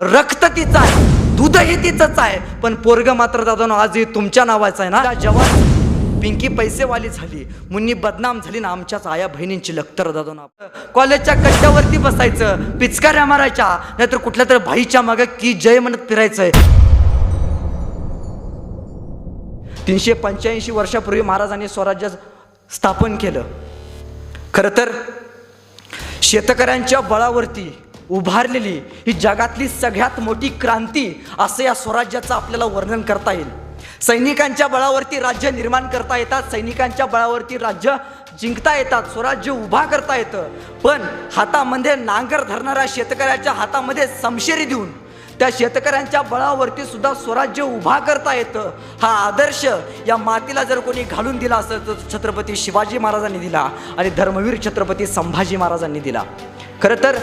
रक्त तिचं आहे दूधही तिचंच आहे. पण पोरग मात्र दादा आजही तुमच्या नावाचं आहे ना? जवान पिंकी पैसेवाली झाली. मुन्नी बदनाम झाली ना आमच्याच आया बहिणींची लखतर दादा ना कॉलेजच्या कट्ट्यावरती बसायचं पिचकाऱ्या मारायच्या नाहीतर कुठल्या तरी भाईच्या मागं की जय म्हणत फिरायचंय. तीनशे पंच्याऐंशी वर्षापूर्वी महाराजांनी स्वराज्य स्थापन केलं. खरं तर शेतकऱ्यांच्या बळावरती उभारलेली ही जगातली सगळ्यात मोठी क्रांती असं या स्वराज्याचं आपल्याला वर्णन करता येईल. सैनिकांच्या बळावरती राज्य निर्माण करता येतात सैनिकांच्या बळावरती राज्य जिंकता येतात स्वराज्य उभा करता येतं. पण हातामध्ये नांगर धरणाऱ्या शेतकऱ्याच्या हातामध्ये समशेरी देऊन त्या शेतकऱ्यांच्या बळावरती सुद्धा स्वराज्य उभा करता येतं. हा आदर्श या मातीला जर कोणी घालून दिला असेल तर छत्रपती शिवाजी महाराजांनी दिला आणि धर्मवीर छत्रपती संभाजी महाराजांनी दिला. खरं तर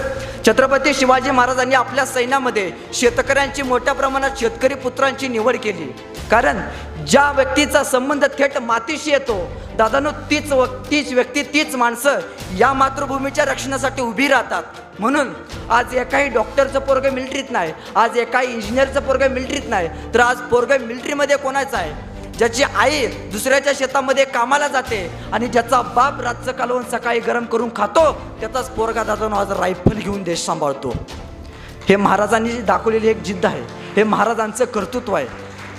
छत्रपती शिवाजी महाराजांनी आपल्या सैन्यामध्ये शेतकऱ्यांची मोठ्या प्रमाणात शेतकरी पुत्रांची निवड केली. कारण ज्या व्यक्तीचा संबंध थेट मातीशी येतो दादानो तीच व तीच व्यक्ती तीच माणसं या मातृभूमीच्या रक्षणासाठी उभी राहतात. म्हणून आज एकाही डॉक्टरचं पोरगं मिलिटरीत नाही आज एकाही इंजिनियरचं पोरगं मिलिटरीत नाही तर आज पोरगं मिलिटरीमध्ये कोणाचं आहे? ज्याची आई दुसऱ्याच्या शेतामध्ये कामाला जाते आणि ज्याचा बाप रातचं कालवून सकाळी गरम करून खातो त्याचाच पोरगा दादा आज रायफल घेऊन देश सांभाळतो. हे महाराजांनी दाखवलेली एक जिद्द आहे. हे महाराजांचं कर्तृत्व आहे.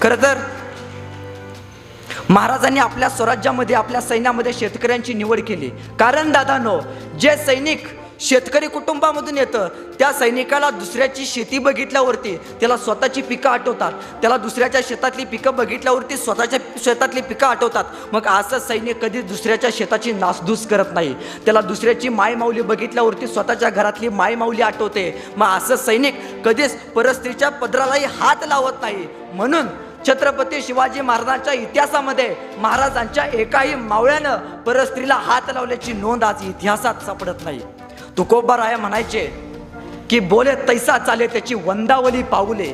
खरं तर महाराजांनी आपल्या स्वराज्यामध्ये आपल्या सैन्यामध्ये शेतकऱ्यांची निवड केली. कारण दादानो जे सैनिक शेतकरी कुटुंबामधून येतं. त्या सैनिकाला दुसऱ्याची शेती बघितल्यावरती त्याला स्वतःची पिकं आठवतात. त्याला दुसऱ्याच्या शेतातली पिकं बघितल्यावरती स्वतःच्या शेतातली पिकं आठवतात. मग असं सैनिक कधी दुसऱ्याच्या शेताची नासधूस करत नाही. त्याला दुसऱ्याची मायमाऊली बघितल्यावरती स्वतःच्या घरातली मायमाऊली आठवते. मग असं सैनिक कधीच परस्त्रीच्या पदरालाही हात लावत नाही. म्हणून छत्रपती शिवाजी महाराजांच्या इतिहासामध्ये महाराजांच्या एकाही मावळ्यानं परस्त्रीला हात लावल्याची नोंद आज इतिहासात सापडत नाही. तुकोबाराया म्हणायचे की बोले तैसा चाले त्याची वंदावली पाऊले.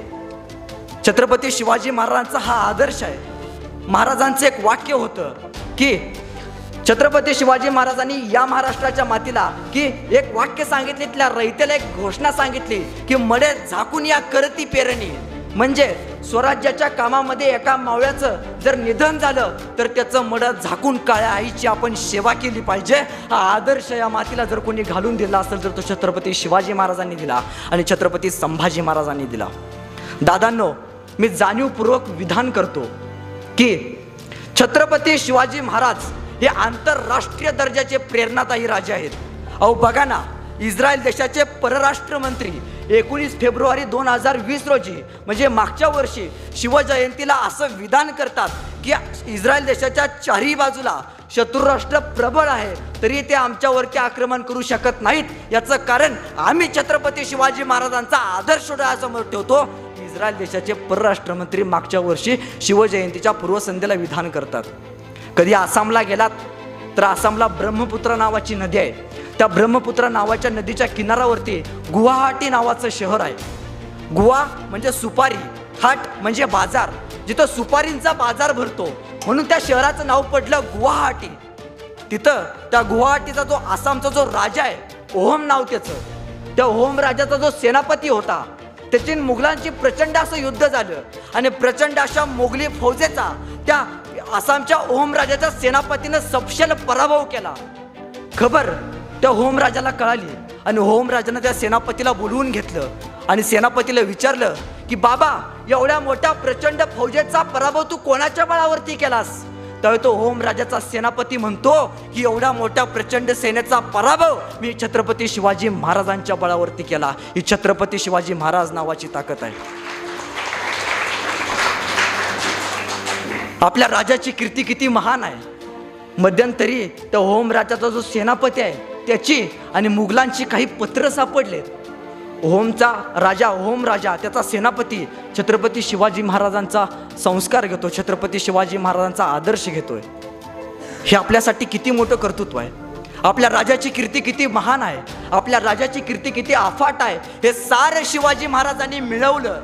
छत्रपती शिवाजी महाराजांचा हा आदर्श आहे. महाराजांचं एक वाक्य होतं की छत्रपती शिवाजी महाराजांनी या महाराष्ट्राच्या मातीला की एक वाक्य सांगितले रयतेला एक घोषणा सांगितली की मडे झाकून या करती पेरणी. म्हणजे स्वराज्याच्या कामामध्ये एका मावळ्याचं जर निधन झालं तर त्याचं मड झाकून काळ्या आईची आपण सेवा केली पाहिजे. हा आदर्श या मातीला जर कोणी घालून दिला असेल तर तो छत्रपती शिवाजी महाराजांनी दिला आणि छत्रपती संभाजी महाराजांनी दिला. दादांनो मी जाणीवपूर्वक विधान करतो की छत्रपती शिवाजी महाराज हे आंतरराष्ट्रीय दर्जाचे प्रेरणादायी राजे आहेत. अहो बघा ना इस्रायल देशाचे परराष्ट्र मंत्री एकोणीस फेब्रुवारी दोन हजार वीस रोजी म्हणजे मागच्या वर्षी शिवजयंतीला असं विधान करतात की इस्रायल देशाच्या चारही बाजूला शत्रुराष्ट्र प्रबळ आहे तरी ते आमच्यावरती आक्रमण करू शकत नाहीत. याचं कारण आम्ही छत्रपती शिवाजी महाराजांचा आदर्श डोळ्यासमोर ठेवतो. इस्रायल देशाचे परराष्ट्र मंत्री मागच्या वर्षी शिवजयंतीच्या पूर्वसंध्येला विधान करतात. कधी आसामला गेलात तर आसामला ब्रह्मपुत्र नावाची नदी आहे. त्या ब्रह्मपुत्र नावाच्या नदीच्या किनाऱ्यावरती गुवाहाटी नावाचं शहर आहे. गुवा म्हणजे सुपारी हाट म्हणजे बाजार. जिथं सुपारींचा बाजार भरतो म्हणून त्या शहराचं नाव पडलं गुवाहाटी. तिथं त्या गुवाहाटीचा जो आसामचा जो राजा आहे ओहम नाव त्याचं. त्या ओहम राजाचा जो सेनापती होता त्याची मुघलांची प्रचंड असं युद्ध झालं. आणि प्रचंड अशा मोगली फौजेचा त्या आसामच्या ओहम राजाच्या सेनापतीनं सपशेल पराभव केला. खबर त्या होमराजाला कळाली. आणि होमराजानं त्या सेनापतीला बोलवून घेतलं. आणि सेनापतीला विचारलं की बाबा एवढ्या मोठ्या प्रचंड फौजेचा पराभव तू कोणाच्या बळावरती केलास? त्यावेळी तो होमराजाचा सेनापती म्हणतो की एवढ्या मोठ्या प्रचंड सेनेचा पराभव मी छत्रपती शिवाजी महाराजांच्या बळावरती केला. ही छत्रपती शिवाजी महाराज नावाची ताकद आहे. आपल्या राजाची कीर्ती किती महान आहे. मध्यंतरी त्या होमराजाचा जो सेनापती आहे त्याची आणि मुघलांची काही पत्र सापडलेत. होमचा राजा होम राजा त्याचा सेनापती छत्रपती शिवाजी महाराजांचा संस्कार घेतो छत्रपती शिवाजी महाराजांचा आदर्श घेतोय. हे आपल्यासाठी किती मोठं कर्तृत्व आहे? आपल्या राजाची कीर्ती किती महान आहे? आपल्या राजाची कीर्ती किती अफाट आहे? हे सारं शिवाजी महाराजांनी मिळवलं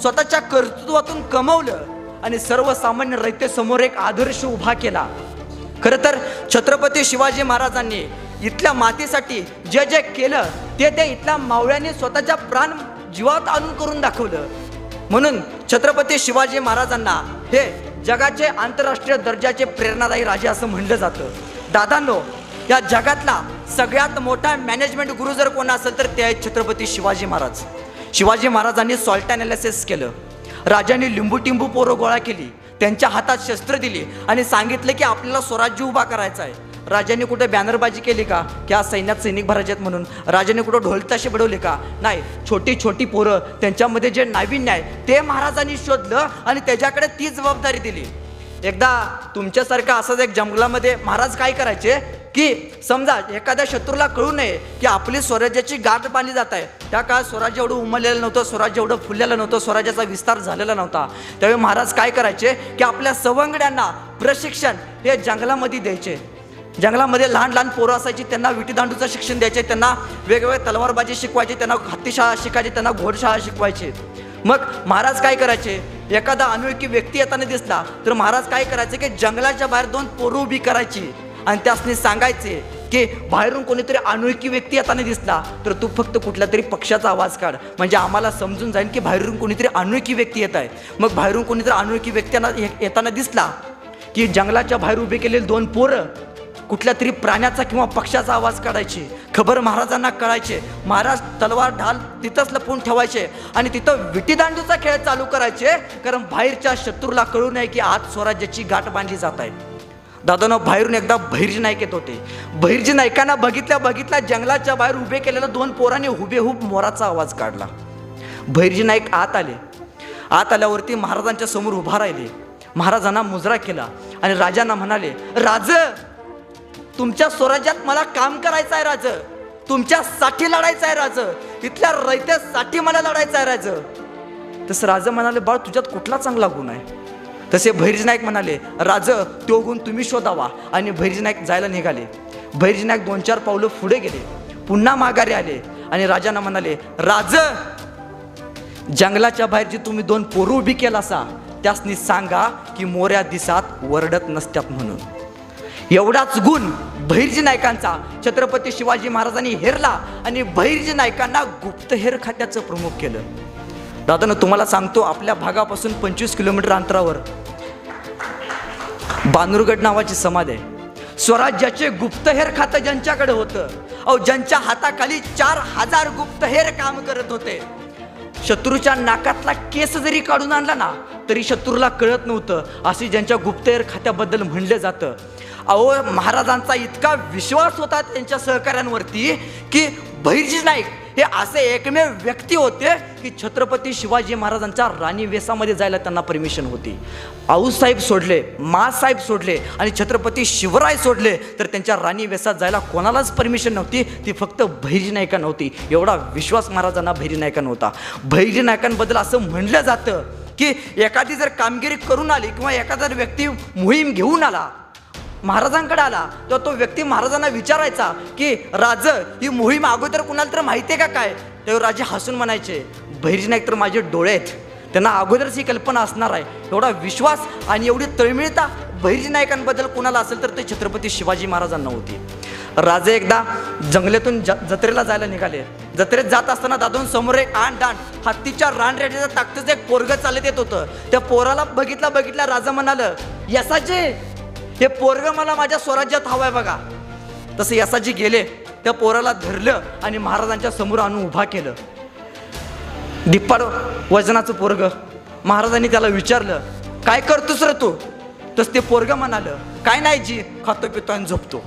स्वतःच्या कर्तृत्वातून कमवलं आणि सर्वसामान्य रयतेसमोर एक आदर्श उभा केला. खरं तर छत्रपती शिवाजी महाराजांनी इथल्या मातीसाठी जे जे केलं ते ते इथल्या मावळ्यांनी स्वतःच्या प्राण जीवात आणून करून दाखवलं. म्हणून छत्रपती शिवाजी महाराजांना हे जगाचे आंतरराष्ट्रीय दर्जाचे प्रेरणादायी राजे असं म्हणलं जातं. दादांनो या जगातला सगळ्यात मोठा मॅनेजमेंट गुरु जर कोण असेल तर ते आहेत छत्रपती शिवाजी महाराज. शिवाजी महाराजांनी सॉल्ट अनालिसिस केलं. राजांनी लिंबू टिंबू पोरं गोळा केली. त्यांच्या हातात शस्त्र दिली आणि सांगितलं की आपल्याला स्वराज्य उभा करायचा आहे. राजांनी कुठे बॅनरबाजी केली का? की आज सैन्यात सैनिक भरायचे आहेत म्हणून? राजाने कुठं ढोलताशे बडवले का? नाही छोटी छोटी पोरं त्यांच्यामध्ये जे नाविन्य आहे ते महाराजांनी शोधलं आणि त्याच्याकडे ती जबाबदारी दिली. एकदा तुमच्यासारखा असंच एक जंगलामध्ये महाराज काय करायचे? की समजा एखाद्या शत्रूला कळू नये की आपली स्वराज्याची गाठ बांधली जात आहे. त्या काळात स्वराज्य एवढं उमललेलं नव्हतं स्वराज्य एवढं फुललेलं नव्हतं स्वराज्याचा विस्तार झालेला नव्हता. त्यावेळी महाराज काय करायचे? की आपल्या सवंगड्यांना प्रशिक्षण हे जंगलामध्ये द्यायचे. जंगलामध्ये लहान लहान पोरं असायची त्यांना विटीदांडूचं शिक्षण द्यायचे त्यांना वेगवेगळे तलवारबाजी शिकवायचे त्यांना हत्तीशाळा शिकायची त्यांना घोडशाळा शिकवायचे. मग महाराज काय करायचे? एखादा अनोळखी व्यक्ती येताना दिसला तर महाराज काय करायचे की जंगलाच्या बाहेर दोन पोरं उभी करायची. आणि त्यासनी सांगायचे की बाहेरून कोणीतरी अनोळखी व्यक्ती येताना दिसला तर तू फक्त कुठल्या तरी पक्षाचा आवाज काढ. म्हणजे आम्हाला समजून जाईल की बाहेरून कोणीतरी अनोळखी व्यक्ती येत आहे. मग बाहेरून कोणीतरी अनोळखी व्यक्त्यांना येताना दिसला की जंगलाच्या बाहेर उभे केलेले दोन पोरं कुठल्या तरी प्राण्याचा किंवा पक्षाचा आवाज काढायचे. खबर महाराजांना कळायचे. महाराज तलवार ढाल तिथंच लपवून ठेवायचे आणि तिथं विटीदांडूचा खेळ चालू करायचे कारण बाहेरच्या शत्रूला कळू नये की आज स्वराज्याची गाठ बांधली जात आहे. दादानं बाहेरून एकदा बहिर्जी नाईक येत होते. बहिर्जी नायकांना बघितल्या बघितल्या जंगलाच्या बाहेर उभे केलेल्या दोन पोरांनी हुबेहूब मोराचा आवाज काढला. बहिर्जी नाईक आत आले. आत आल्यावरती महाराजांच्या समोर उभा राहिले. महाराजांना मुजरा केला आणि राजांना म्हणाले राज तुमच्या स्वराज्यात मला काम करायचं आहे राज. तुमच्यासाठी लढायचं आहे राज. इथल्या रयत्यासाठी मला लढायचं आहे राज. तसं राजा म्हणाले बाळ तुझ्यात कुठला चांगला गुण आहे? तसे भैरजी नाईक म्हणाले राज तो गुण तुम्ही शोधावा. आणि भैरजी नाईक जायला निघाले. भैरजी नाईक दोन चार पावलं पुढे गेले. पुन्हा माघारी आले. आणि राजांना म्हणाले राज जंगलाच्या बाहेर जी तुम्ही दोन पोरू उभी केला असा त्यासनी सांगा की मोऱ्या दिसात वरडत नसत्यात म्हणून. एवढाच गुण भैरजी नायकांचा. छत्रपती शिवाजी महाराजांनी हेरला आणि भैरजी नायकांना गुप्तहेर खात्याचं प्रमुख केलं. दादानं तुम्हाला सांगतो आपल्या भागापासून पंचवीस किलोमीटर अंतरावर बानुरगड नावाची समाधी आहे. स्वराज्याचे गुप्तहेर खातं ज्यांच्याकडे होतं अहो ज्यांच्या हाताखाली चार हजार गुप्तहेर काम करत होते. शत्रूच्या नाकातला केस जरी काढून आणला ना तरी शत्रूला कळत नव्हतं असे ज्यांच्या गुप्तहेर खात्याबद्दल म्हणलं जातं. अहो महाराजांचा इतका विश्वास होता त्यांच्या सहकाऱ्यांवरती की बहिर्जी नाईक हे असे एकमेव व्यक्ती होते की छत्रपती शिवाजी महाराजांच्या राणी वेसामध्ये जायला त्यांना परमिशन होती. आऊसाहेब सोडले मासाहेब सोडले आणि छत्रपती शिवराय सोडले तर त्यांच्या राणी वेसात जायला कोणालाच परमिशन नव्हती ती फक्त भैरजी नायका नव्हती एवढा विश्वास महाराजांना भैरी नायका नव्हता भैरी नायकांबद्दल असं म्हणलं जातं की एखादी जर कामगिरी करून आली किंवा एखादा जर व्यक्ती मोहीम घेऊन आला महाराजांकडे आला तेव्हा तो व्यक्ती महाराजांना विचारायचा की राज ही मोहीम अगोदर कुणाला तर माहिती आहे का काय? तेव्हा राजे हसून म्हणायचे बहिरजी नाईक तर माझे डोळे आहेत. त्यांना अगोदरच ही कल्पना असणार आहे. एवढा विश्वास आणि एवढी तळमिळता बहिरजी नायकांबद्दल कुणाला असेल तर ते छत्रपती शिवाजी महाराजांना होती. राजे एकदा जंगलातून ज जत्रेला जायला निघाले. जत्रेत जात असताना दादून समोर एक आण दाण हत्तीच्या रानरेड्याच्या ताकदीचं एक पोरग चालत येत होतं. त्या पोराला बघितला बघितला राजा म्हणाल यसाचे हे पोरग मला माझ्या स्वराज्यात हवंय बघा. तसं यसाजी गेले त्या पोराला धरलं आणि महाराजांच्या समोर आणून उभा केलं. दिप्पाड वजनाचं पोरग. महाराजांनी त्याला विचारलं काय करतोस र तू? तस ते पोरग म्हणालं काय नाही जी खातो पितो आणि झोपतो.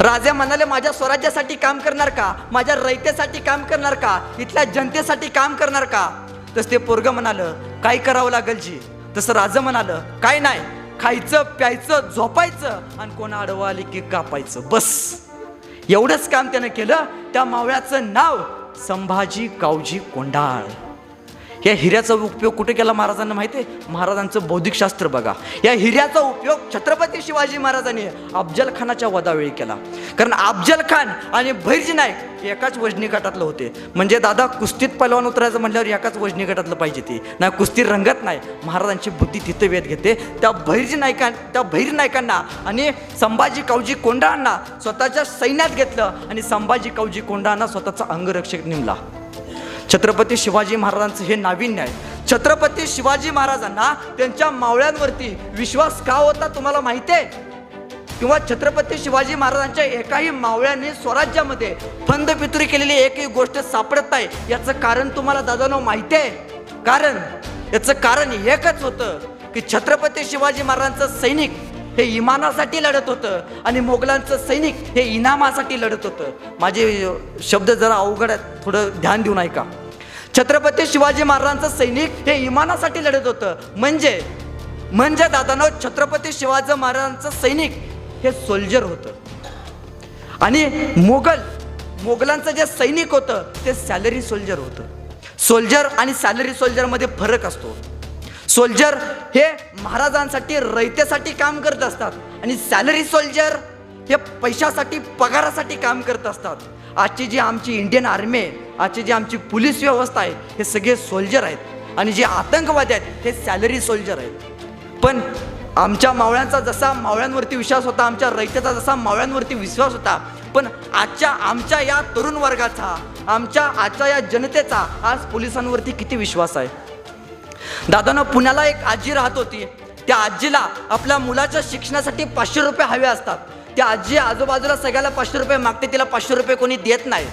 राजा म्हणाले माझ्या स्वराज्यासाठी काम करणार का? माझ्या रयतेसाठी काम करणार का? इथल्या जनतेसाठी काम करणार का? तस ते पोरग म्हणालं काय करावं लागेल जी? तसं राजा म्हणालं काय नाही खायचं प्यायचं झोपायचं आणि कोणा आडवं आली की कापायचं. बस. एवढंच काम त्यानं केलं. त्या मावळ्याचं नाव संभाजी कावजी कोंडाळ या हिऱ्याचा उपयोग कुठे केला महाराजांना माहिती आहे महाराजांचं बौद्धिक शास्त्र बघा. या हिऱ्याचा उपयोग छत्रपती शिवाजी महाराजांनी अफजल खानाच्या वदावेळी केला. कारण अफजल खान आणि भैरजी नाईक एकाच वजनी गटातलं होते. म्हणजे दादा कुस्तीत पैलवान उतरायचं म्हटल्यावर एकाच वजनी गटातलं पाहिजे ती. नाही कुस्ती रंगत नाही. महाराजांची बुद्धी तिथं वेध घेते. त्या भैरजी नायकां त्या भैर नायकांना आणि संभाजी कावजी कोंडाळांना स्वतःच्या सैन्यात घेतलं आणि संभाजी कावजी कोंडाळांना स्वतःचा अंगरक्षक नेमला. छत्रपती शिवाजी महाराजांचं हे नाविन्य आहे. छत्रपती शिवाजी महाराजांना त्यांच्या मावळ्यांवरती विश्वास का होता तुम्हाला माहिती आहे? किंवा छत्रपती शिवाजी महाराजांच्या एकाही मावळ्याने स्वराज्यामध्ये फंद पितुरी केलेली एकही गोष्ट सापडत नाही याचं कारण तुम्हाला दादानो माहिती आहे? कारण याचं कारण एकच होतं की छत्रपती शिवाजी महाराजांचं सैनिक हे इमानासाठी लढत होतं. आणि मोगलांचं सैनिक हे इनामासाठी लढत होतं. माझे शब्द जरा अवघड आहेत थोडं ध्यान देऊन ऐका. छत्रपती शिवाजी महाराजांचं सैनिक हे इमानासाठी लढत होतं. म्हणजे म्हणजे दादानो छत्रपती शिवाजी महाराजांचं सैनिक हे सोल्जर होतं. आणि मोगल मोगलांचं जे सैनिक होतं ते सॅलरी सोल्जर होतं. सोल्जर आणि सॅलरी सोल्जरमध्ये फरक असतो. सोल्जर हे महाराजांसाठी रयतेसाठी काम करत असतात. आणि सॅलरी सोल्जर हे पैशासाठी पगारासाठी काम करत असतात. आजची जी आमची इंडियन आर्मी आहे आजची जी आमची पोलीस व्यवस्था आहे हे सगळे सोल्जर आहेत. आणि जे आतंकवादी आहेत हे सॅलरी सोल्जर आहेत. पण आमच्या मावळ्यांचा जसा मावळ्यांवरती विश्वास होता आमच्या रयतेचा जसा मावळ्यांवरती विश्वास होता पण आजच्या आमच्या या तरुण वर्गाचा आमच्या आजच्या या जनतेचा आज पोलिसांवरती किती विश्वास आहे? दादानं पुण्याला एक आजी राहत होती. त्या आजीला आपल्या मुलाच्या शिक्षणासाठी पाचशे रुपये हवे असतात. त्या आजी आजूबाजूला सगळ्याला पाचशे रुपये मागते तिला पाचशे रुपये कोणी देत नाही.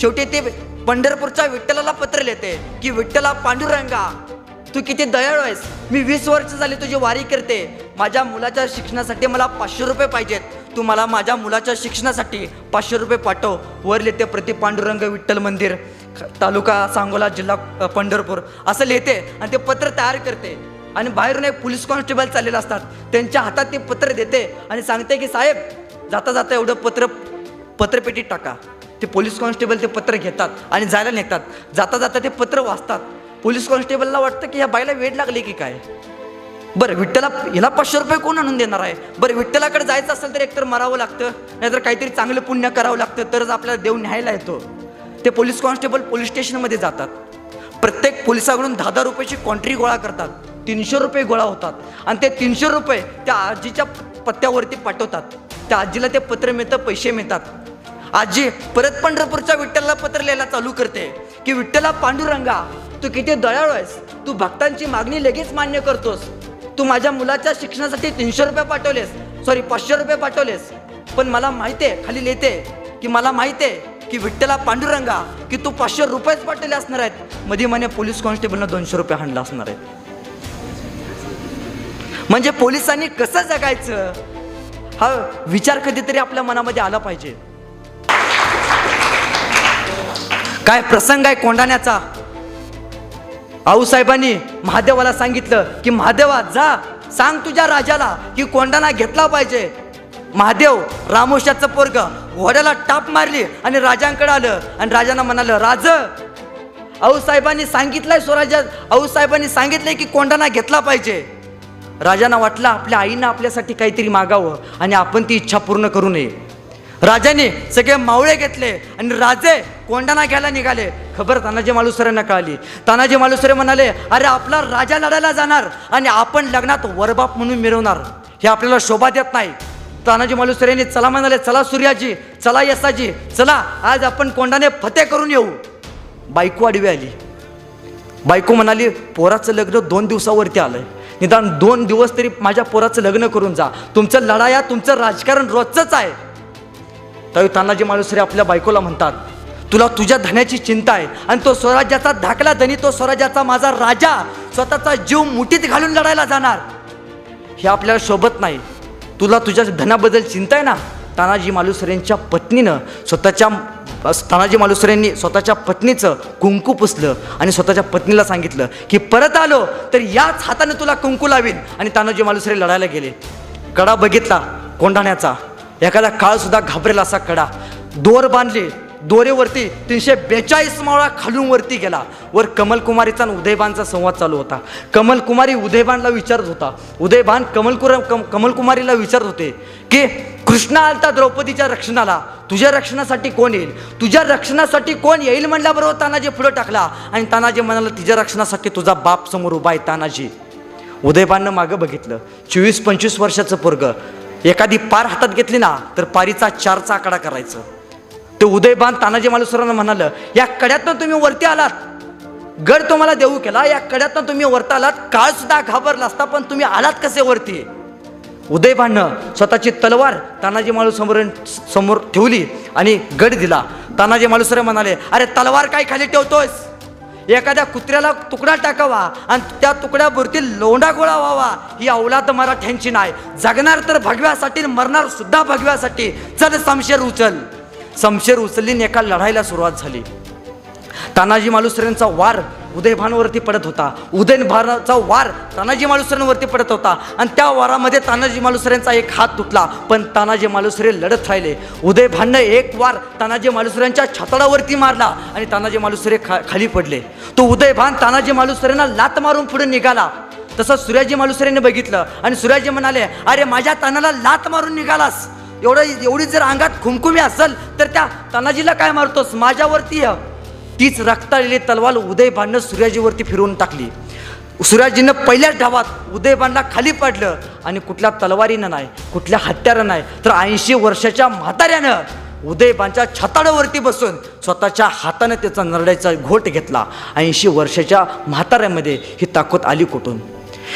शेवटी ते पंढरपूरच्या विठ्ठलाला पत्र लिहिते की विठ्ठला पांडुरंगा तू किती दयाळू आहेस. मी वीस वर्ष झाली तुझी वारी करते. माझ्या मुलाच्या शिक्षणासाठी मला पाचशे रुपये पाहिजेत. तू मला माझ्या मुलाच्या शिक्षणासाठी पाचशे रुपये पाठव. वर लिहिते प्रति पांडुरंग विठ्ठल मंदिर. तालुका सांगोला जिल्हा पंढरपूर असं लिहिते आणि ते पत्र तयार करते. आणि बाहेरून एक पोलीस कॉन्स्टेबल चाललेले असतात. त्यांच्या हातात ते पत्र देते आणि सांगते की साहेब जाता जाता एवढं पत्र पत्रपेटीत टाका. ते पोलीस कॉन्स्टेबल ते पत्र घेतात आणि जायला निघतात. जाता जाता ते पत्र वाचतात. पोलीस कॉन्स्टेबलला वाटतं की ह्या बाईला वेळ लागली की काय? बरं विठ्ठला हिला पाचशे रुपये कोण आणून देणार आहे? बरं विठ्ठलाकडे जायचं असेल तर एकतर मरावं लागतं. नाहीतर काहीतरी चांगलं पुण्य करावं लागतं. तरच आपल्याला देव न्यायला येतो. ते पोलीस कॉन्स्टेबल पोलीस स्टेशनमध्ये जातात. प्रत्येक पोलिसाकडून दहा दहा रुपयाची कॉन्ट्री गोळा करतात. तीनशे रुपये गोळा होतात. आणि ते तीनशे रुपये त्या आजीच्या पत्त्यावरती पाठवतात. त्या आजीला ते पत्र मिळतं पैसे मिळतात. आजी परत पंढरपूरच्या विठ्ठलला पत्र लिहायला चालू करते. की विठ्ठला पांडुरंगा तू किती दयाळू आहेस. तू भक्तांची मागणी लगेच मान्य करतोस. तू माझ्या मुलाच्या शिक्षणासाठी तीनशे रुपये पाठवलेस. सॉरी पाचशे रुपये पाठवलेस. पण मला माहिती आहे खाली लिहिते की मला माहिती आहे की विठ्ठला पांडुरंगा की तू पाचशे रुपयेच पाठवले असणार आहेत. मध्ये म्हणे पोलीस कॉन्स्टेबलनं दोनशे रुपये हाणला असणार आहे म्हणजे पोलिसांनी कसं जगायचं? हा विचार कधीतरी आपल्या मनामध्ये आला पाहिजे. काय प्रसंग आहे कोंडाण्याचा आऊसाहेबांनी महादेवाला सांगितलं की महादेवा जा. सांग तुझ्या राजाला की कोंडाणा घेतला पाहिजे. महादेव रामोशाचं पोरग. घोड्याला टाप मारली आणि राजांकडे आलं. आणि राजांना म्हणालं राज आऊसाहेबांनी सांगितलंय स्वराज्यात आऊसाहेबांनी सांगितलंय की कोंडाना घेतला पाहिजे. राजांना वाटलं आपल्या आईनं आपल्यासाठी काहीतरी मागावं आणि आपण ती इच्छा पूर्ण करू नये. राजाने सगळे मावळे घेतले आणि राजे कोंडाना घ्यायला निघाले. खबर तानाजी मालुसऱ्यांना कळाली. तानाजी मालुसरे म्हणाले अरे आपला राजा लढायला जाणार आणि आपण लग्नात वरबाप म्हणून मिरवणार. हे आपल्याला शोभा देत नाही. तानाजी मालुसरेने चला म्हणाले चला सूर्याजी चला यसाजी चला आज आपण कोंडाने फते करून येऊ. बायको आडवी आली. बायको म्हणाली पोराचं लग्न दोन दिवसावरती आलंय. निदान दोन दिवस तरी माझ्या पोराचं लग्न करून जा. तुमचं लढाया तुमचं राजकारण रोजचंच आहे. त्यावेळी तानाजी मालुसरे आपल्या बायकोला म्हणतात तुला तुझ्या धन्याची चिंता आहे आणि तो स्वराज्याचा धाकला धनी तो स्वराज्याचा माझा राजा स्वतःचा जीव मुठीत घालून लढायला जाणार. हे आपल्याला शोभत नाही. तुला तुझ्या धनाबद्दल चिंता आहे ना? तानाजी मालुसरेंच्या पत्नीनं स्वतःच्या तानाजी मालुसरेंनी स्वतःच्या पत्नीचं कुंकू पुसलं आणि स्वतःच्या पत्नीला सांगितलं की परत आलो तर याच हाताने तुला कुंकू लावीन. आणि तानाजी मालुसरे लढायला गेले. कडा बघितला कोंढाण्याचा. एखादा काळसुद्धा घाबरेल असा कडा. दोर बांधले दोरेवरती तीनशे बेचाळीस मावळा खालून वरती गेला. वर कमलकुमारीचा आणि उदयबानचा संवाद चालू होता. कमलकुमारी उदयबानला विचारत होता. उदयबान कमलकुर कम कमलकुमारीला विचारत होते की कृष्ण आलता द्रौपदीच्या रक्षणाला? तुझ्या रक्षणासाठी कोण येईल? तुझ्या रक्षणासाठी कोण येईल? म्हणल्याबरोबर तानाजी पुढे टाकला. आणि तानाजी म्हणाला तिच्या रक्षणासाठी तुझा बाप समोर उभा आहे तानाजी. उदयबाननं मागं बघितलं. चोवीस पंचवीस वर्षाचं पोरग. एखादी पार हातात घेतली ना तर पारीचा चारचा आकडा करायचं. ते उदयबान तानाजी मालुसरांना म्हणालं या कड्यातनं तुम्ही वरती आलात. गड तुम्हाला देऊ केला. या कड्यातनं तुम्ही वरता आलात. काळ सुद्धा घाबरला असता पण तुम्ही आलात कसे वरती? उदय स्वतःची तलवार तानाजी माळू समोर समोर ठेवली आणि गड दिला. तानाजी मालुसरे म्हणाले अरे तलवार काय खाली ठेवतोयस? एखाद्या कुत्र्याला तुकडा टाकावा आणि त्या तुकड्यावरती लोंडा गोळा व्हावा. ही अवलाद मराठ्यांची नाही. जगणार तर भगव्यासाठी मरणार सुद्धा भगव्यासाठी. चल समशेर उचल. समशेर उचलली एका लढाईला सुरुवात झाली. तानाजी मालुसरेंचा वार उदयभानवरती पडत होता. उदयभानचा वार तानाजी मालुसरेंवरती पडत होता. आणि त्या वारामध्ये तानाजी मालुसरेंचा एक हात तुटला पण तानाजी मालुसरे लढत राहिले. उदयभाननं एक वार तानाजी मालुसरेंच्या छातडावरती मारला आणि तानाजी मालुसरे खा खाली पडले. तो उदयभान तानाजी मालुसरेंना लात मारून पुढे निघाला. तसं सूर्याजी मालुसरेने बघितलं आणि सूर्याजी म्हणाले अरे माझ्या तानाला लात मारून निघालास. एवढं एवढी जर अंगात खुमखुमी असेल तर त्या तानाजीला काय मारतोस? माझ्यावरती तीच रक्ताळलेली तलवार उदयभाननं सूर्याजीवरती फिरवून टाकली. सूर्याजीनं पहिल्याच ढावात उदयभानला खाली पडलं आणि कुठल्या तलवारीनं नाही कुठल्या हत्यारं नाही तर ऐंशी वर्षाच्या म्हाताऱ्यानं उदयबांच्या छताडावरती बसून स्वतःच्या हातानं त्याचा नरड्याचा घोट घेतला. ऐंशी वर्षाच्या म्हाताऱ्यामध्ये ही ताकद आली कुठून?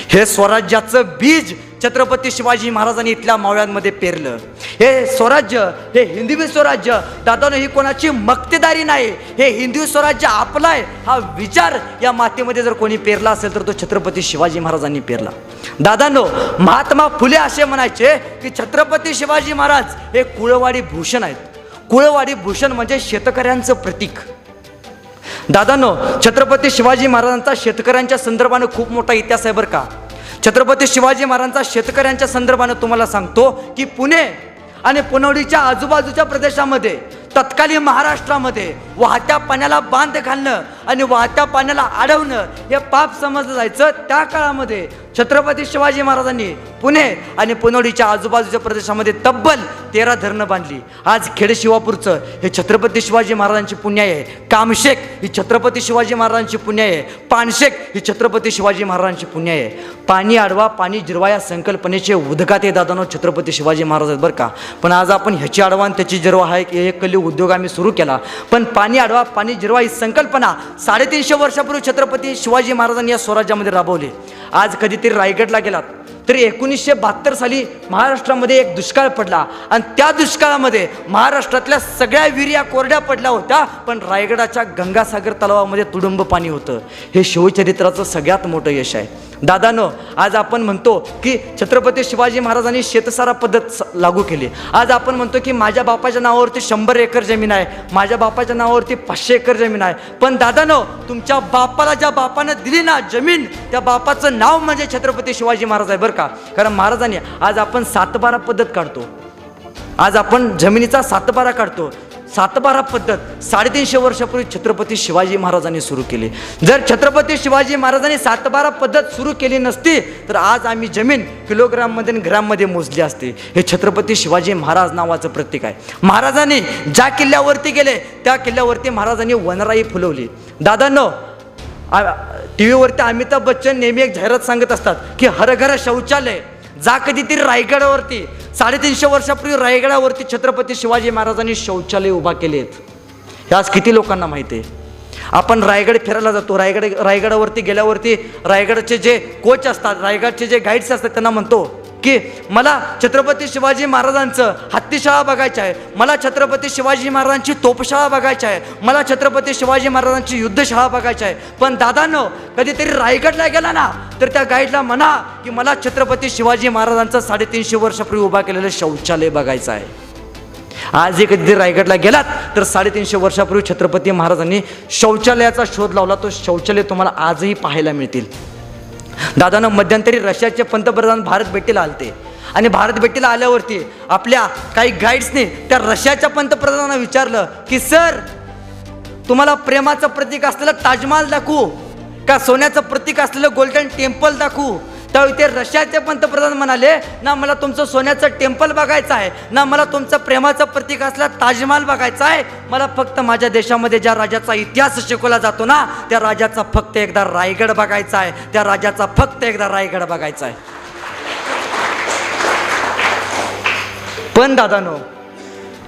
हे स्वराज्याचं बीज छत्रपती शिवाजी महाराजांनी इथल्या मावळ्यांमध्ये पेरलं. हे स्वराज्य हे हिंदवी स्वराज्य दादानं ही कोणाची मक्तेदारी नाही हे हिंदवी स्वराज्य आपला आहे हा विचार या मातेमध्ये जर कोणी पेरला असेल तर तो छत्रपती शिवाजी महाराजांनी पेरला. दादानो महात्मा फुले असे म्हणायचे की छत्रपती शिवाजी महाराज हे कुळवाडी भूषण आहेत. कुळवाडी भूषण म्हणजे शेतकऱ्यांचं प्रतीक. दादानो छत्रपती शिवाजी महाराजांचा शेतकऱ्यांच्या संदर्भानं खूप मोठा इतिहास आहे बरं का. छत्रपती शिवाजी महाराजांचा शेतकऱ्यांच्या संदर्भानं तुम्हाला सांगतो की पुणे आणि पुनवडीच्या आजूबाजूच्या प्रदेशामध्ये तत्कालीन महाराष्ट्रामध्ये वाहत्या पाण्याला बांध घालणं आणि वाहत्या पाण्याला अडवणं हे पाप समजलं जायचं. त्या काळामध्ये छत्रपती शिवाजी महाराजांनी पुणे आणि पुनवडीच्या आजूबाजूच्या प्रदेशामध्ये तब्बल तेरा धरणं बांधली. आज खेड शिवापूरचं हे छत्रपती शिवाजी महाराजांची पुण्य आहे. कामशेक ही छत्रपती शिवाजी महाराजांची पुण्य आहे. पानशेक ही छत्रपती शिवाजी महाराजांची पुण्य आहे. पाणी आडवा पाणी जिरवा या संकल्पनेचे उद्गाते दादानो छत्रपती शिवाजी महाराज आहेत बरं का. पण आज आपण ह्याची आडवा आणि त्याची जिरवा हा एक एक कली उद्योग आम्ही सुरू केला. पण पाणी आडवा पाणी जिरवा ही संकल्पना साडेतीनशे वर्षापूर्वी छत्रपती शिवाजी महाराजांनी या स्वराज्यामध्ये राबवली. आज कधीतरी रायगडला गेलात. तरी एकोणीसशे बहात्तर साली महाराष्ट्रामध्ये एक दुष्काळ पडला. आणि त्या दुष्काळामध्ये महाराष्ट्रातल्या सगळ्या विर्या कोरड्या पडल्या होत्या पण रायगडाच्या गंगासागर तलावामध्ये तुडुंब पाणी होतं. हे शिवचरित्राचं सगळ्यात मोठं यश आहे. दादानो आज आपण म्हणतो की छत्रपती शिवाजी महाराजांनी शेतसारा पद्धत लागू केली. आज आपण म्हणतो की माझ्या बापाच्या नावावरती शंभर एकर जमीन आहे माझ्या बापाच्या नावावरती पाचशे एकर जमीन आहे. पण दादानो तुमच्या बापाला ज्या बापानं दिली ना जमीन त्या बापाचं नाव म्हणजे छत्रपती शिवाजी महाराज आहे बरं का कारण महाराजांनी आज आपण सातबारा पद्धत काढतो. आज आपण जमिनीचा सातबारा काढतो. सातबारा पद्धत साडेतीनशे वर्षापूर्वी छत्रपती शिवाजी महाराजांनी सुरू केली. जर छत्रपती शिवाजी महाराजांनी सातबारा पद्धत सुरू केली नसती तर आज आम्ही जमीन किलोग्राममध्ये आणि ग्राममध्ये मोजली असते. हे छत्रपती शिवाजी महाराज नावाचं प्रतीक आहे. महाराजांनी ज्या किल्ल्यावरती गेले त्या किल्ल्यावरती महाराजांनी वनराई फुलवली. दादांनो टी व्हीवरती अमिताभ बच्चन नेहमी एक जाहिरात सांगत असतात की हर घर शौचालय जा कधीतरी रायगडावरती. साडेतीनशे वर्षापूर्वी रायगडावरती छत्रपती शिवाजी महाराजांनी शौचालय उभा केले आहेत हे आज किती लोकांना माहिती आहे? आपण रायगड फिरायला जातो. रायगड रायगडावरती गेल्यावरती रायगडचे जे कोच असतात रायगडचे जे गाईड्स असतात त्यांना म्हणतो की मला छत्रपती शिवाजी महाराजांचं हत्तीशाळा बघायचं आहे मला छत्रपती शिवाजी महाराजांची तोपशाळा बघायची आहे मला छत्रपती शिवाजी महाराजांची युद्धशाळा बघायची आहे. पण दादानं कधीतरी रायगडला गेला ना तर त्या गाईडला म्हणा की मला छत्रपती शिवाजी महाराजांचं साडेतीनशे वर्षापूर्वी उभा केलेलं शौचालय बघायचं आहे. आजही कधी रायगडला गेलात तर साडेतीनशे वर्षापूर्वी छत्रपती महाराजांनी शौचालयाचा शोध लावला. तो शौचालय तुम्हाला आजही पाहायला मिळतील. दादानं मध्यंतरी रशियाचे पंतप्रधान भारत भेटीला आलते. आणि भारत भेटीला आल्यावरती आपल्या काही गाईड्सने त्या रशियाच्या पंतप्रधानांना विचारलं की सर तुम्हाला प्रेमाचं प्रतीक असलेलं ताजमहाल दाखवू का? सोन्याचं प्रतीक असलेलं गोल्डन टेम्पल दाखवू? त्यावेळी ते रशियाचे पंतप्रधान म्हणाले ना मला तुमचं सोन्याचं टेम्पल बघायचं आहे. ना मला तुमचं प्रेमाचं प्रतीक असला ताजमहाल बघायचा आहे. मला फक्त माझ्या देशामध्ये ज्या राजाचा इतिहास शिकवला जातो ना त्या राजाचा फक्त एकदा रायगड बघायचा आहे. त्या राजाचा फक्त एकदा रायगड बघायचा आहे. पण दादानो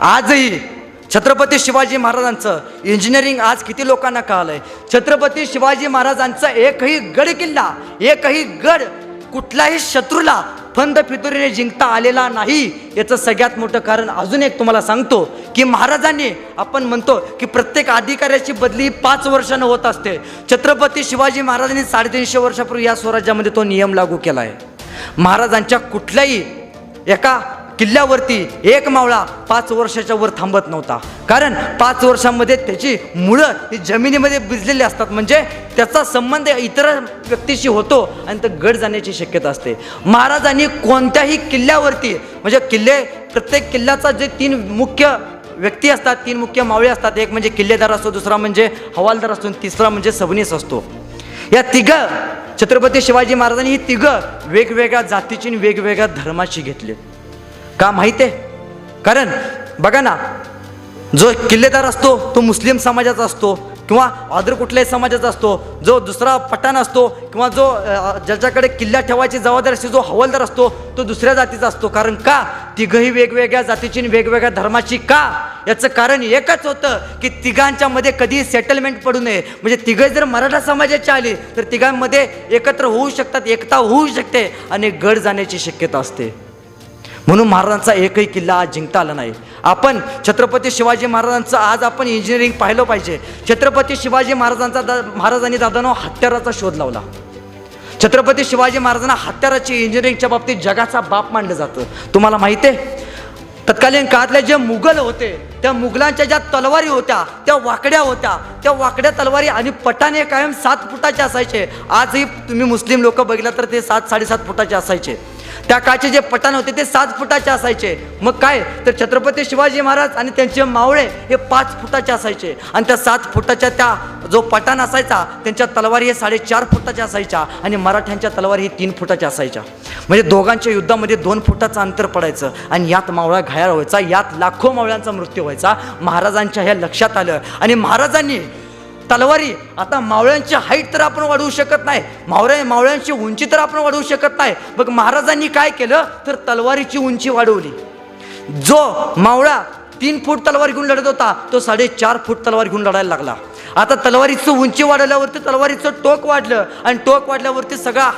आजही छत्रपती शिवाजी महाराजांचं इंजिनिअरिंग आज किती लोकांना कळालंय. छत्रपती शिवाजी महाराजांचा एकही गड किल्ला एकही गड कुठल्याही शत्रूला फंद फितुरीने जिंकता आलेला नाही याचं सगळ्यात मोठं कारण अजून एक तुम्हाला सांगतो की महाराजांनी आपण म्हणतो की प्रत्येक अधिकाऱ्याची बदली पाच वर्षानं होत असते. छत्रपती शिवाजी महाराजांनी साडेतीनशे वर्षापूर्वी या स्वराज्यामध्ये तो नियम लागू केला आहे महाराजांच्या कुठल्याही एका किल्ल्यावरती एक मावळा पाच वर्षाच्या वर थांबत नव्हता. कारण पाच वर्षामध्ये त्याची मुळं ही जमिनीमध्ये भिजलेली असतात. म्हणजे त्याचा संबंध इतर व्यक्तीशी होतो आणि तर गड जाण्याची शक्यता असते. महाराजांनी कोणत्याही किल्ल्यावरती म्हणजे किल्ले प्रत्येक किल्ल्याचा जे तीन मुख्य व्यक्ती असतात तीन मुख्य मावळे असतात. एक म्हणजे किल्लेदार असतो दुसरा म्हणजे हवालदार असतो तिसरा म्हणजे सबनीस असतो. या तिघं छत्रपती शिवाजी महाराजांनी ही तिघं वेगवेगळ्या जातीची आणि वेगवेगळ्या धर्माची घेतली का माहिती आहे? कारण बघा ना जो किल्लेदार असतो तो मुस्लिम समाजाचा असतो किंवा अदर कुठल्याही समाजाचा असतो जो दुसरा पठाण असतो किंवा जो ज्याच्याकडे किल्ला ठेवायची जबाबदारी असते जो हवालदार असतो तो दुसऱ्या जातीचा असतो. कारण का? तिघही वेगवेगळ्या जातीची आणि वेगवेगळ्या धर्माची का? याचं कारण एकच होतं की तिघांच्या मध्ये कधी सेटलमेंट पडू नये. म्हणजे तिघे जर मराठा समाजाचे आले तर तिघांमध्ये एकत्र होऊ शकतात एकता होऊ शकते आणि गड जाण्याची शक्यता असते. म्हणून महाराजांचा एकही किल्ला आज जिंकता आला नाही. आपण छत्रपती शिवाजी महाराजांचं आज आपण इंजिनिअरिंग पाहिलं पाहिजे. छत्रपती शिवाजी महाराजांचा दा महाराजांनी दादानो हत्याराचा शोध लावला. छत्रपती शिवाजी महाराजांना हत्याराची इंजिनिअरिंगच्या बाबतीत जगाचा बाप मानलं जातं. तुम्हाला माहिती आहे? तत्कालीन काळातले जे मुघल होते त्या मुघलांच्या ज्या तलवारी होत्या त्या वाकड्या होत्या त्या वाकड्या तलवारी आणि पटाने कायम सात फुटाचे असायचे. आजही तुम्ही मुस्लिम लोक बघितला तर ते सात साडेसात फुटाचे असायचे. त्या काळचे जे पटाण होते ते सात फुटाचे असायचे. मग काय? तर छत्रपती शिवाजी महाराज आणि त्यांचे मावळे हे पाच फुटाचे असायचे. आणि त्या सात फुटाच्या त्या जो पटाण असायचा त्यांच्या तलवारी हे साडेचार फुटाच्या असायच्या आणि मराठ्यांच्या तलवारी ही तीन फुटाच्या असायच्या. म्हणजे दोघांच्या युद्धामध्ये दोन फुटाचं अंतर पडायचं आणि यात मावळा घायाळ व्हायचा यात लाखो मावळ्यांचा मृत्यू व्हायचा. महाराजांच्या ह्या लक्षात आलं आणि महाराजांनी तलवारी. आता मावळ्यांची हाईट तर आपण वाढवू शकत नाही. मावळ्या मावळ्यांची उंची तर आपण वाढवू शकत नाही. मग महाराजांनी काय केलं? तर तलवारीची उंची वाढवली. जो मावळा तीन फूट तलवार घेऊन लढत होता तो साडेचार फूट तलवार घेऊन लढायला लागला. आता तलवारीचं उंची वाढवल्यावरती तलवारीचं टोक वाढलं आणि टोक वाढल्यावरती सगळा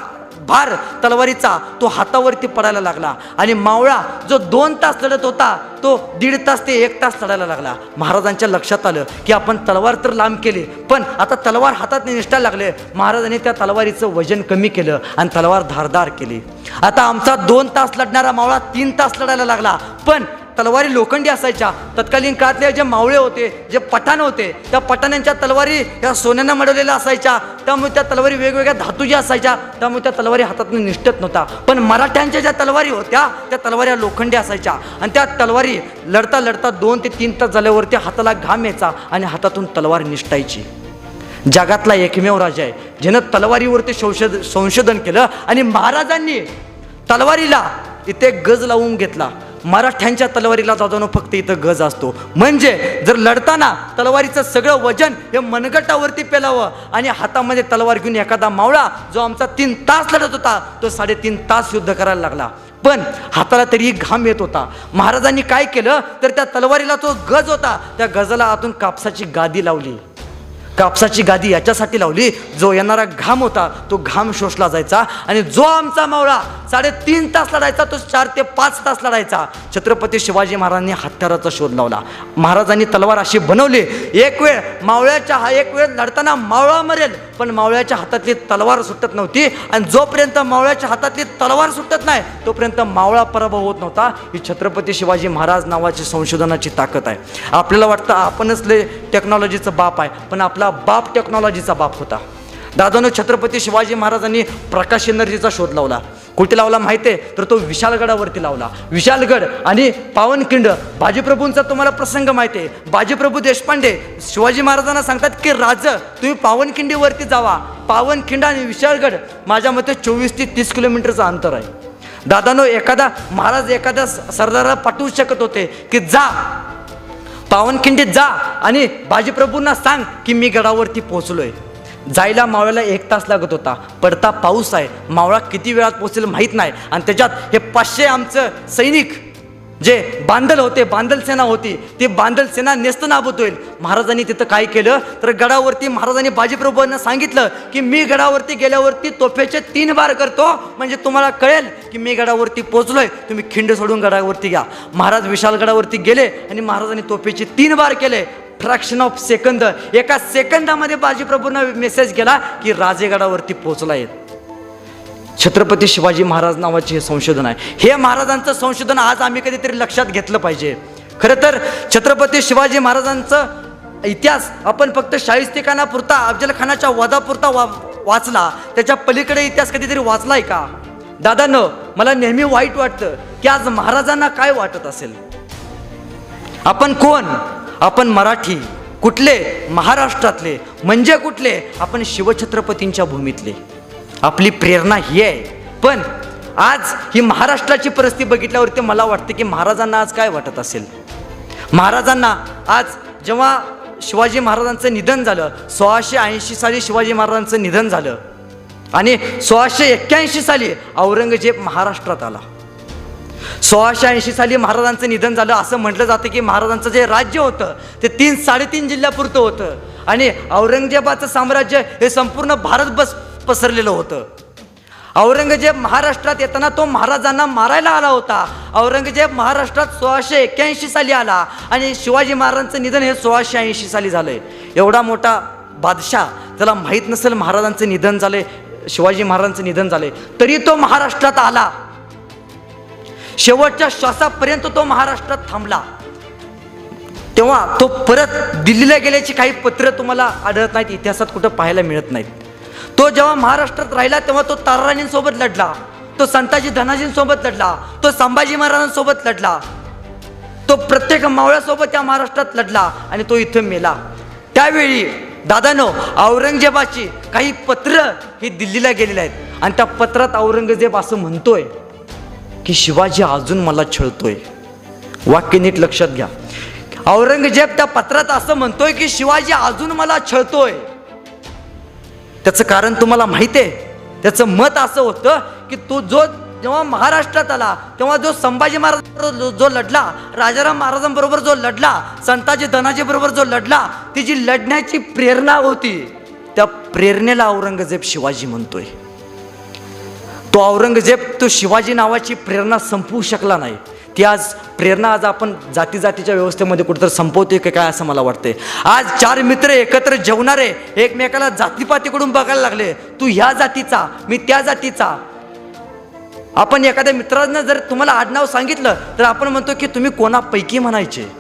भार तलवारीचा तो हातावरती पडायला लागला. आणि मावळा जो दोन तास लढत होता तो दीड तास ते एक तास लढायला लागला. महाराजांच्या लक्षात आलं की आपण तलवार तर लांब केली पण आता तलवार हातात निष्ठायला लागले. महाराजांनी त्या तलवारीचं वजन कमी केलं आणि तलवार धारदार केली. आता आमचा दोन तास लढणारा मावळा तीन तास लढायला लागला पण तलवारी लोखंडी असायच्या. तत्कालीन काळातले जे मावळे होते जे पठाण होते त्या पठाणांच्या तलवारी या सोन्यानं मडवलेल्या असायच्या. त्यामुळे त्या तलवारी वेगवेगळ्या धातूच्या असायच्या त्यामुळे त्या तलवारी हातातून निष्ठत नव्हता पण मराठ्यांच्या ज्या तलवारी होत्या त्या तलवारी लोखंडी असायच्या. आणि त्या तलवारी लढता लढता दोन ते तीन तास झाल्यावरती हाताला घाम यायचा आणि हातातून तलवार निष्ठायची. जगातला एकमेव राजा आहे. ज्यानं तलवारीवरती संशोध संशोधन केलं आणि महाराजांनी तलवारीला इथे गज लावून घेतला. मराठ्यांच्या तलवारीला दादानो फक्त इथं गज असतो. म्हणजे जर लढताना तलवारीचं सगळं वजन हे मनगटावरती पेलावं आणि हातामध्ये तलवार घेऊन एखादा मावळा जो आमचा तीन तास लढत होता तो साडेतीन तास युद्ध करायला लागला. पण हाताला तरी घाम येत होता. महाराजांनी काय केलं? तर त्या तलवारीला तो गज होता. त्या गजाला आतून कापसाची गादी लावली. कापसाची गादी याच्यासाठी लावली. जो येणारा घाम होता तो घाम शोषला जायचा. आणि जो आमचा मावळा साडेतीन तास लढायचा तो चार ते पाच तास लढायचा. छत्रपती शिवाजी महाराजांनी हत्याराचा शोध लावला. महाराजांनी तलवार अशी बनवली. एक वेळ मावळ्याच्या हा एक वेळ लढताना मावळा मरेल पण मावळ्याच्या हातातली तलवार सुटत नव्हती. आणि जोपर्यंत मावळ्याच्या हातातली तलवार सुटत नाही तोपर्यंत मावळा पराभव होत नव्हता. ही छत्रपती शिवाजी महाराज नावाची संशोधनाची ताकद आहे. आपल्याला वाटतं आपणच ले टेक्नॉलॉजीचं बाप आहे पण आपला बाप टेक्नॉलॉजीचा बाप होता. दादानं छत्रपती शिवाजी महाराजांनी प्रकाश एनर्जीचा शोध लावला. कुठे लावला माहिती आहे तर तो विशालगडावरती लावला. विशालगड आणि पावनखिंड बाजीप्रभूंचा तुम्हाला प्रसंग माहिती आहे बाजीप्रभू देशपांडे शिवाजी महाराजांना सांगतात की राज तुम्ही पावनखिंडीवरती जावा. पावनखिंड आणि विशालगड माझ्या मते चोवीस ते तीस किलोमीटरचं अंतर आहे. दादानो एखादा महाराज एखाद्या सरदाराला पाठवू शकत होते की जा पावनखिंडीत जा आणि बाजीप्रभूंना सांग की मी गडावरती पोहोचलोय. जायला मावळ्याला एक तास लागत होता. पडता पाऊस आहे. मावळा किती वेळात पोहोचेल माहीत नाही. आणि त्याच्यात हे पाचशे आमचं सैनिक जे बांदल होते बांधल सेना होती ती बांधल सेना नेस्त नाबूत होईल. महाराजांनी तिथं काय केलं? तर गडावरती महाराजांनी बाजीप्रभूंना सांगितलं की मी गडावरती गेल्यावरती तोफेचे तीन बार करतो. म्हणजे तुम्हाला कळेल की मी गडावरती पोचलोय तुम्ही खिंड सोडून गडावरती घ्या महाराज विशाल गडावरती गेले आणि महाराजांनी तोफेचे तीन बार केले. फ्रॅक्शन ऑफ सेकंद एका सेकंदामध्ये बाजीप्रभूंना मेसेज केला की राजेगडावरती पोचलाय छत्रपती शिवाजी महाराज नावाचे हे संशोधन आहे. हे महाराजांचं संशोधन आज आम्ही कधीतरी लक्षात घेतलं पाहिजे. खरं तर छत्रपती शिवाजी महाराजांचं इतिहास आपण फक्त शाहिस्तिकानापुरता अफजल खानाच्या वधापुरता वा वाचला त्याच्या पलीकडे इतिहास कधीतरी वाचलाय का? दादानो मला नेहमी वाईट वाटतं की आज महाराजांना काय वाटत असेल? आपण कोण? आपण मराठी. कुठले? महाराष्ट्रातले. म्हणजे कुठले? आपण शिवछत्रपतींच्या भूमीतले. आपली प्रेरणा ही आहे. पण आज ही महाराष्ट्राची परिस्थिती बघितल्यावरती मला वाटतं की महाराजांना आज काय वाटत असेल? महाराजांना आज जेव्हा शिवाजी महाराजांचं निधन झालं सोळाशे ऐंशी साली शिवाजी महाराजांचं निधन झालं आणि सोळाशे एक्क्याऐंशी साली औरंगजेब महाराष्ट्रात आला. सोळाशे ऐंशी साली महाराजांचं निधन झालं असं म्हटलं जातं की महाराजांचं जे राज्य होतं ते तीन साडेतीन जिल्ह्यापुरतं होतं. आणि औरंगजेबाचं साम्राज्य हे संपूर्ण भारत बस पसरलेलं होतं. औरंगजेब महाराष्ट्रात येताना तो महाराजांना मारायला आला होता. औरंगजेब महाराष्ट्रात सोळाशे एक्क्याऐंशी साली आला आणि शिवाजी महाराजांचं निधन हे सोळाशे ऐंशी साली झालंय. एवढा मोठा बादशाह त्याला माहीत नसेल महाराजांचं निधन झालंय शिवाजी महाराजांचं निधन झालंय. तरी तो महाराष्ट्रात आला. शेवटच्या श्वासापर्यंत तो महाराष्ट्रात थांबला. तेव्हा तो परत दिल्लीला गेल्याची काही पत्र तुम्हाला आढळत नाहीत इतिहासात कुठं पाहायला मिळत नाहीत. तो जेव्हा महाराष्ट्रात राहिला तेव्हा तो ताराराणींसोबत लढला. तो संताजी धनाजींसोबत लढला. तो संभाजी महाराजांसोबत लढला. तो प्रत्येक मावळ्यासोबत त्या महाराष्ट्रात लढला आणि तो इथं मेला. त्यावेळी दादानो औरंगजेबाची काही पत्र ही दिल्लीला गेलेली आहेत. आणि त्या पत्रात औरंगजेब असं म्हणतोय की शिवाजी अजून मला छळतोय. वाक्य नीट लक्षात घ्या. औरंगजेब त्या पत्रात असं म्हणतोय की शिवाजी अजून मला छळतोय. त्याचं कारण तुम्हाला माहिती आहे. त्याचं मत असं होतं की तो जो जेव्हा महाराष्ट्रात आला तेव्हा जो संभाजी महाराज जो लढला राजाराम महाराजांबरोबर जो लढला संताजी धनाजी बरोबर जो लढला ती जी लढण्याची प्रेरणा होती त्या प्रेरणेला औरंगजेब शिवाजी म्हणतोय. तो औरंगजेब तो शिवाजी नावाची प्रेरणा संपवू शकला नाही. ती आज प्रेरणा आज आपण जाती जातीच्या व्यवस्थेमध्ये कुठेतरी संपवतोय का काय असं मला वाटतंय. आज चार मित्र एकत्र जेवणारे एकमेकाला जातीपातीकडून बघायला लागले. तू ह्या जातीचा मी त्या जातीचा. आपण एखाद्या मित्रानं जर तुम्हाला आडनाव सांगितलं तर आपण म्हणतो की तुम्ही कोणापैकी म्हणायचे?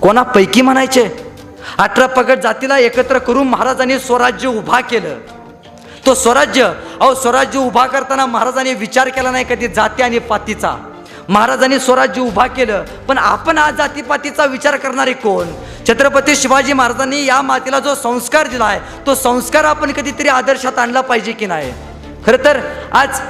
कोणापैकी म्हणायचे? अठरा पगड जातीला एकत्र करून महाराजांनी स्वराज्य उभा केलं. तो स्वराज्य अहो स्वराज्य उभा करताना महाराजांनी विचार केला नाही कधी जाती आणि पातीचा? महाराजांनी स्वराज्य उभा केलं. पण आपण आज जातीपातीचा विचार करणारे कोण? छत्रपती शिवाजी महाराजांनी या मातीला जो संस्कार दिला आहे तो संस्कार आपण कधीतरी आदर्शात आणला पाहिजे की नाही? खरं तर आज